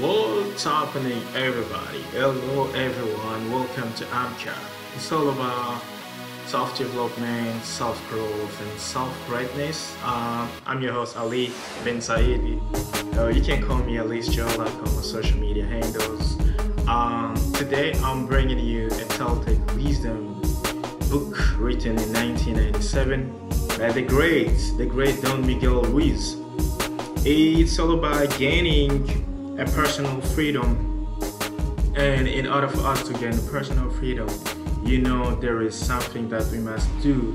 What's happening, everybody? Hello, everyone. Welcome to AMCA. It's all about self development, self growth, and self greatness. Um, I'm your host, Ali Ben Saidi. Uh, you can call me Alice Jola on my social media handles. Um, today, I'm bringing you a Toltec Wisdom book written in 1997 by the great, the great Don Miguel Ruiz. It's all about gaining a personal freedom. And in order for us to gain personal freedom, you know, there is something that we must do.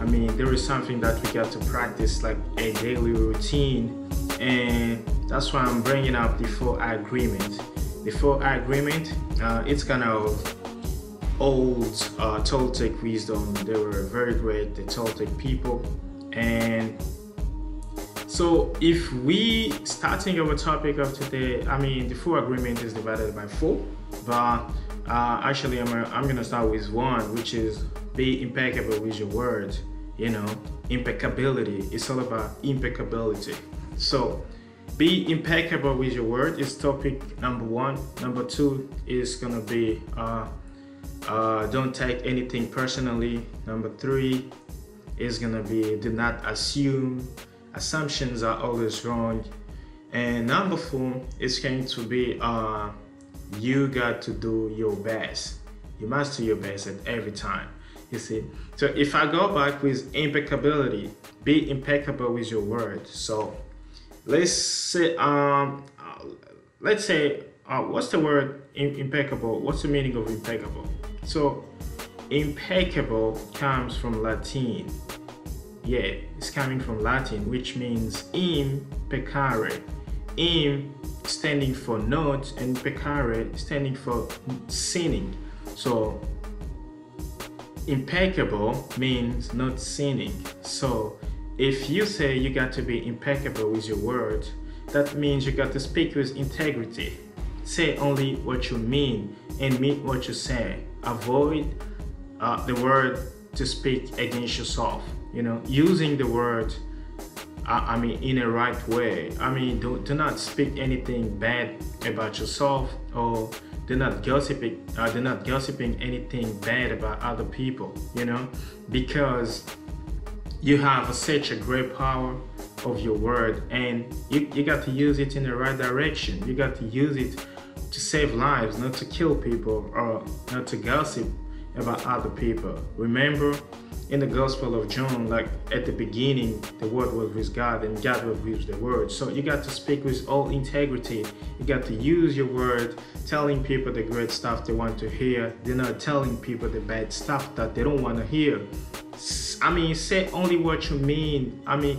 I mean, there is something that we got to practice, like a daily routine. And that's why I'm bringing up the four agreement. The four agreement, uh, it's kind of old uh, Toltec wisdom. They were very great, the Toltec people. And so if we starting our topic of today, I mean the four agreement is divided by four, but uh, actually I'm, I'm gonna start with one, which is be impeccable with your word. You know, impeccability. It's all about impeccability. So be impeccable with your word is topic number one. Number two is gonna be uh, uh, don't take anything personally. Number three is gonna be do not assume assumptions are always wrong. And number four is going to be uh, you got to do your best. You must do your best at every time. You see. So if I go back with impeccability, be impeccable with your word. So let's say um uh, let's say uh, what's the word impeccable? What's the meaning of impeccable? So impeccable comes from Latin yeah, it's coming from Latin, which means im peccare. Im standing for not and peccare standing for sinning. So impeccable means not sinning. So if you say you got to be impeccable with your word, that means you got to speak with integrity. Say only what you mean and mean what you say. Avoid uh, the word to speak against yourself you know using the word I, mean in a right way. I mean do, do not speak anything bad about yourself or do not gossiping uh, do not gossiping anything bad about other people you know because you have such a great power of your word and you, you got to use it in the right direction. You got to use it to save lives not to kill people or not to gossip about other people. Remember in the Gospel of John, like at the beginning, the Word was with God and God was with the Word. So you got to speak with all integrity. You got to use your word, telling people the great stuff they want to hear. They're not telling people the bad stuff that they don't want to hear. I mean, say only what you mean. I mean,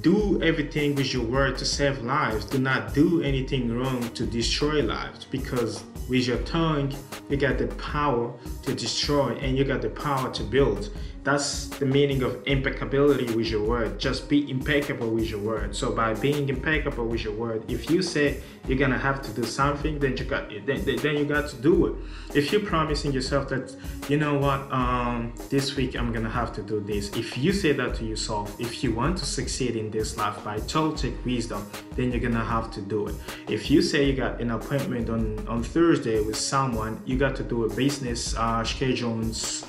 do everything with your word to save lives. Do not do anything wrong to destroy lives because with your tongue, you got the power to destroy and you got the power to build. That's the meaning of impeccability with your word. Just be impeccable with your word. So by being impeccable with your word, if you say you're gonna have to do something, then you got then, then you got to do it. If you're promising yourself that you know what, um, this week I'm gonna have to do this. If you say that to yourself, if you want to succeed in this life by Toltec wisdom, then you're gonna have to do it. If you say you got an appointment on on Thursday with someone, you got to do a business uh, schedule.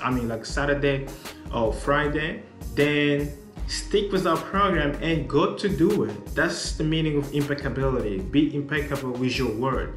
I mean, like Saturday or Friday, then stick with our program and go to do it. That's the meaning of impeccability. Be impeccable with your word.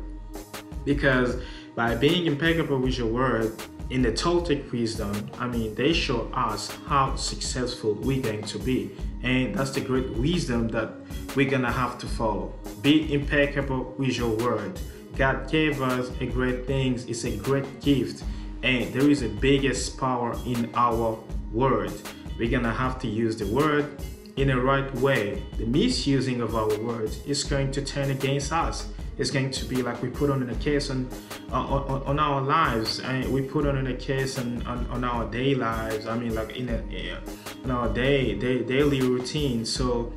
Because by being impeccable with your word, in the Toltec wisdom, I mean, they show us how successful we're going to be. And that's the great wisdom that we're gonna have to follow. Be impeccable with your word. God gave us a great things, it's a great gift, and there is a biggest power in our word. We're gonna have to use the word in a right way. The misusing of our words is going to turn against us. It's going to be like we put on a case on, on, on our lives, and we put on a case on, on, on our day lives. I mean, like in, a, eh, in our day, day daily routine. So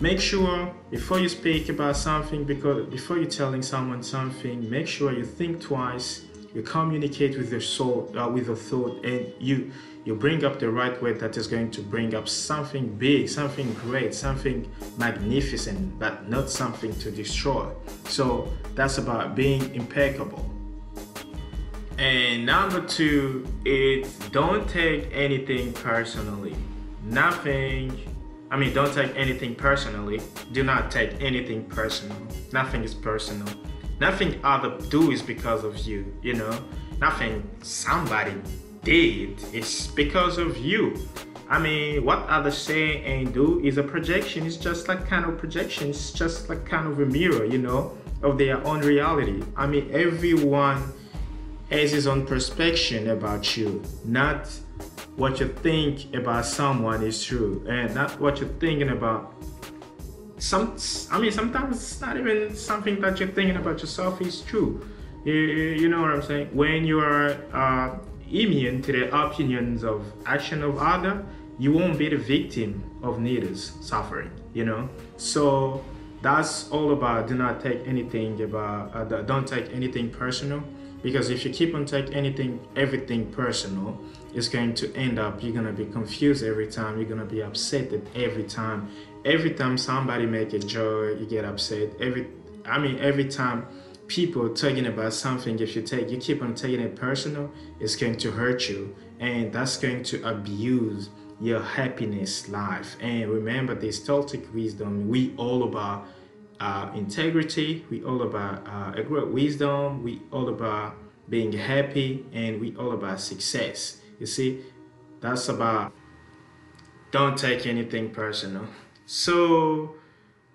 make sure before you speak about something, because before you're telling someone something, make sure you think twice you communicate with your soul, uh, with your thought, and you you bring up the right word that is going to bring up something big, something great, something magnificent, but not something to destroy. So that's about being impeccable. And number two is don't take anything personally. Nothing, I mean, don't take anything personally. Do not take anything personal. Nothing is personal. Nothing other do is because of you, you know? Nothing somebody did is because of you. I mean, what others say and do is a projection. It's just like kind of projection. It's just like kind of a mirror, you know, of their own reality. I mean, everyone has his own perception about you, not what you think about someone is true, and not what you're thinking about. Some, I mean, sometimes it's not even something that you're thinking about yourself is true. You, you know what I'm saying? When you are uh, immune to the opinions of action of other, you won't be the victim of neither's suffering. You know, so that's all about. Do not take anything about. Uh, don't take anything personal because if you keep on taking anything everything personal it's going to end up you're going to be confused every time you're going to be upset every time every time somebody make a joke you get upset every i mean every time people talking about something if you take you keep on taking it personal it's going to hurt you and that's going to abuse your happiness life and remember this Toltec wisdom we all about uh, integrity, we all about uh, a great wisdom, we all about being happy, and we all about success. You see, that's about don't take anything personal. So,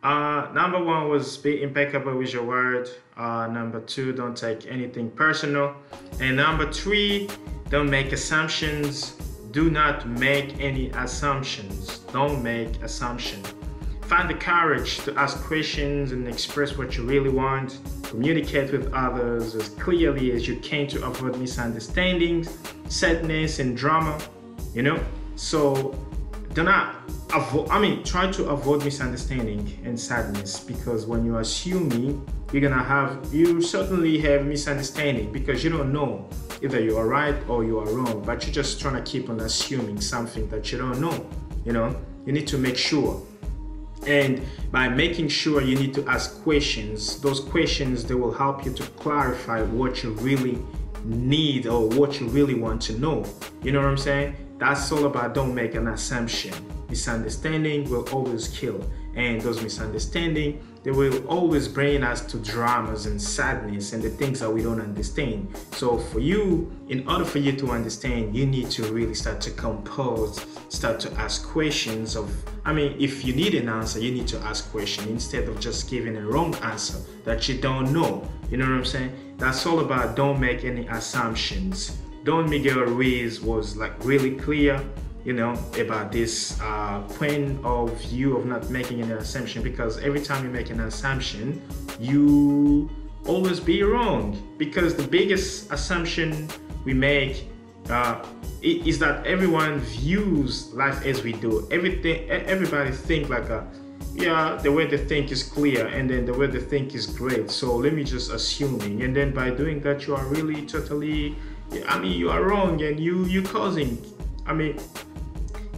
uh, number one was be impeccable with your word. Uh, number two, don't take anything personal. And number three, don't make assumptions. Do not make any assumptions. Don't make assumptions. Find the courage to ask questions and express what you really want. Communicate with others as clearly as you can to avoid misunderstandings, sadness, and drama. You know? So do not avoid, I mean, try to avoid misunderstanding and sadness because when you're assuming, you're gonna have, you certainly have misunderstanding because you don't know either you are right or you are wrong, but you're just trying to keep on assuming something that you don't know. You know, you need to make sure. And by making sure you need to ask questions. Those questions they will help you to clarify what you really need or what you really want to know. You know what i'm saying that's all about don't make an assumption. Misunderstanding will always kill and those misunderstandings they will always bring us to dramas and sadness and the things that we don't understand. So for you in order for you to understand you need to really start to compose start to ask questions of i mean if you need an answer you need to ask questions instead of just giving a wrong answer that you don't know. You know what i'm saying? That's all about don't make any assumptions don miguel ruiz was like really clear you know about this uh, point of view of not making an assumption because every time you make an assumption you always be wrong because the biggest assumption we make uh, is that everyone views life as we do. Everything everybody think like a yeah the way they think is clear and then the way they think is great. So let me just assuming and then by doing that you are really totally i mean you are wrong and you you causing i mean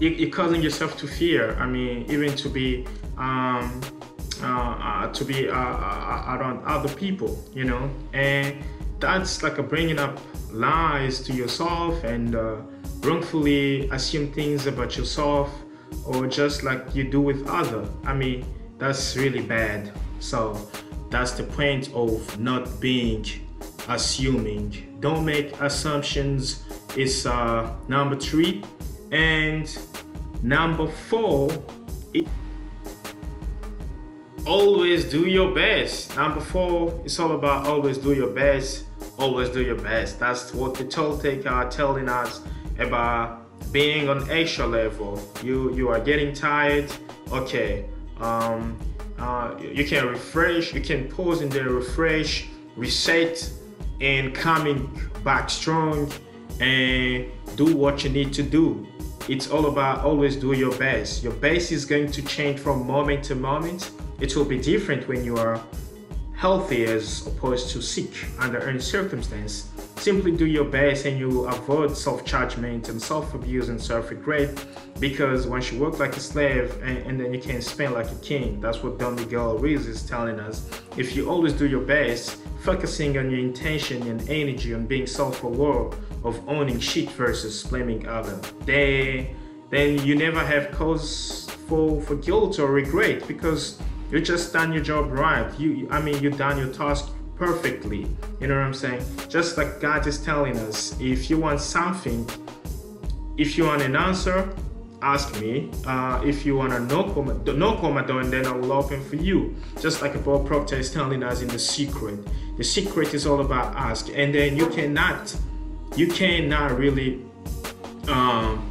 you're causing yourself to fear. I mean, even to be um, uh, uh, to be uh, uh, around other people, you know, and that's like a bringing up lies to yourself and uh, wrongfully assume things about yourself or just like you do with other. I mean, that's really bad. So that's the point of not being assuming. Don't make assumptions. Is uh, number three and number four, always do your best. Number four, it's all about always do your best. Always do your best. That's what the Toltec are telling us about being on extra level. You you are getting tired. Okay. Um, uh, you can refresh. You can pause and then refresh, reset, and coming back strong and do what you need to do it's all about always do your best. Your best is going to change from moment to moment. It will be different when you are healthy as opposed to sick under any circumstance. Simply do your best and you avoid self-judgment and self-abuse and self-regret because once you work like a slave and, and, then you can spend like a king. That's what don miguel ruiz is telling us. If you always do your best focusing on your intention and energy on being self-aware of owning shit versus blaming other then then you never have cause for for guilt or regret because you just done your job right. You i mean you done your task perfectly. You know what I'm saying? Just like God is telling us, if you want something, if you want an answer, ask me. Uh, if you want a no comment, no comment and then I will open for you. Just like Bob Proctor is telling us in the secret. The secret is all about ask, and then you cannot, you cannot really. Um,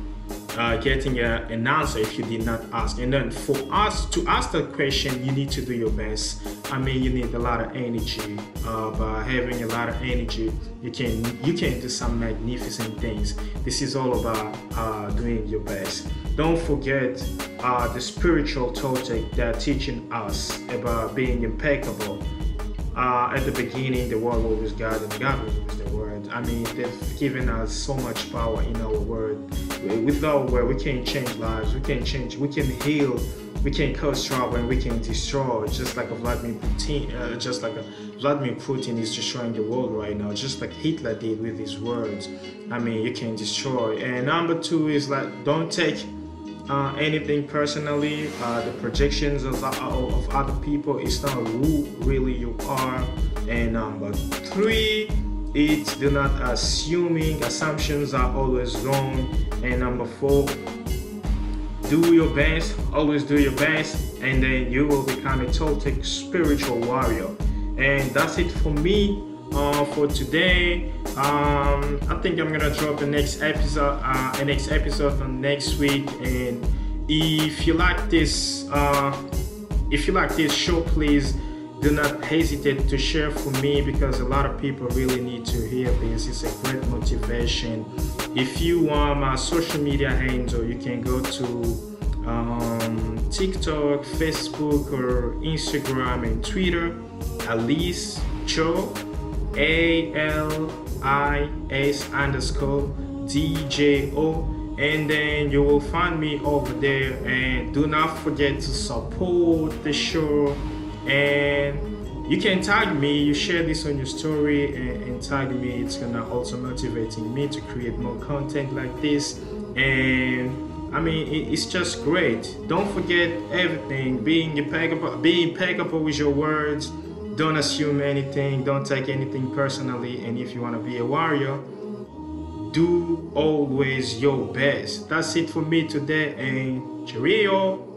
uh, getting a, an answer if you did not ask. And then for us to ask that question, you need to do your best. I mean, you need a lot of energy. Uh, by having a lot of energy, you can you can do some magnificent things. This is all about uh, doing your best. Don't forget uh, the spiritual topic they're teaching us about being impeccable. Uh, at the beginning, the world was God and God. I mean, they've given us so much power in our Word without where we can change lives, we can change, we can heal, we can cause trouble, and we can destroy. Just like a Vladimir Putin, uh, just like a Vladimir Putin is destroying the world right now, just like Hitler did with his words. I mean, you can destroy. And number two is like, don't take uh, anything personally. Uh, the projections of, of other people is not who really you are. And number three it's do not assuming assumptions are always wrong. And number four do your best. Always do your best. And then you will become a total spiritual warrior. And that's it for me uh, for today. Um, i think i'm gonna drop the next episode uh, the next episode on next week. And if you like this uh, if you like this show please do not hesitate to share for me because a lot of people really need to hear this. It's a great motivation. If you want my social media handle, you can go to um, TikTok, Facebook, or Instagram and Twitter. Alice Cho, A L I S underscore D J O and then you will find me over there and do not forget to support the show and you can tag me you share this on your story and, and, tag me. It's gonna also motivating me to create more content like this. And i mean it, it's just great. Don't forget everything. Being impeccable being impeccable with your words. Don't assume anything. Don't take anything personally. And if you want to be a warrior do always your best. That's it for me today. And cheerio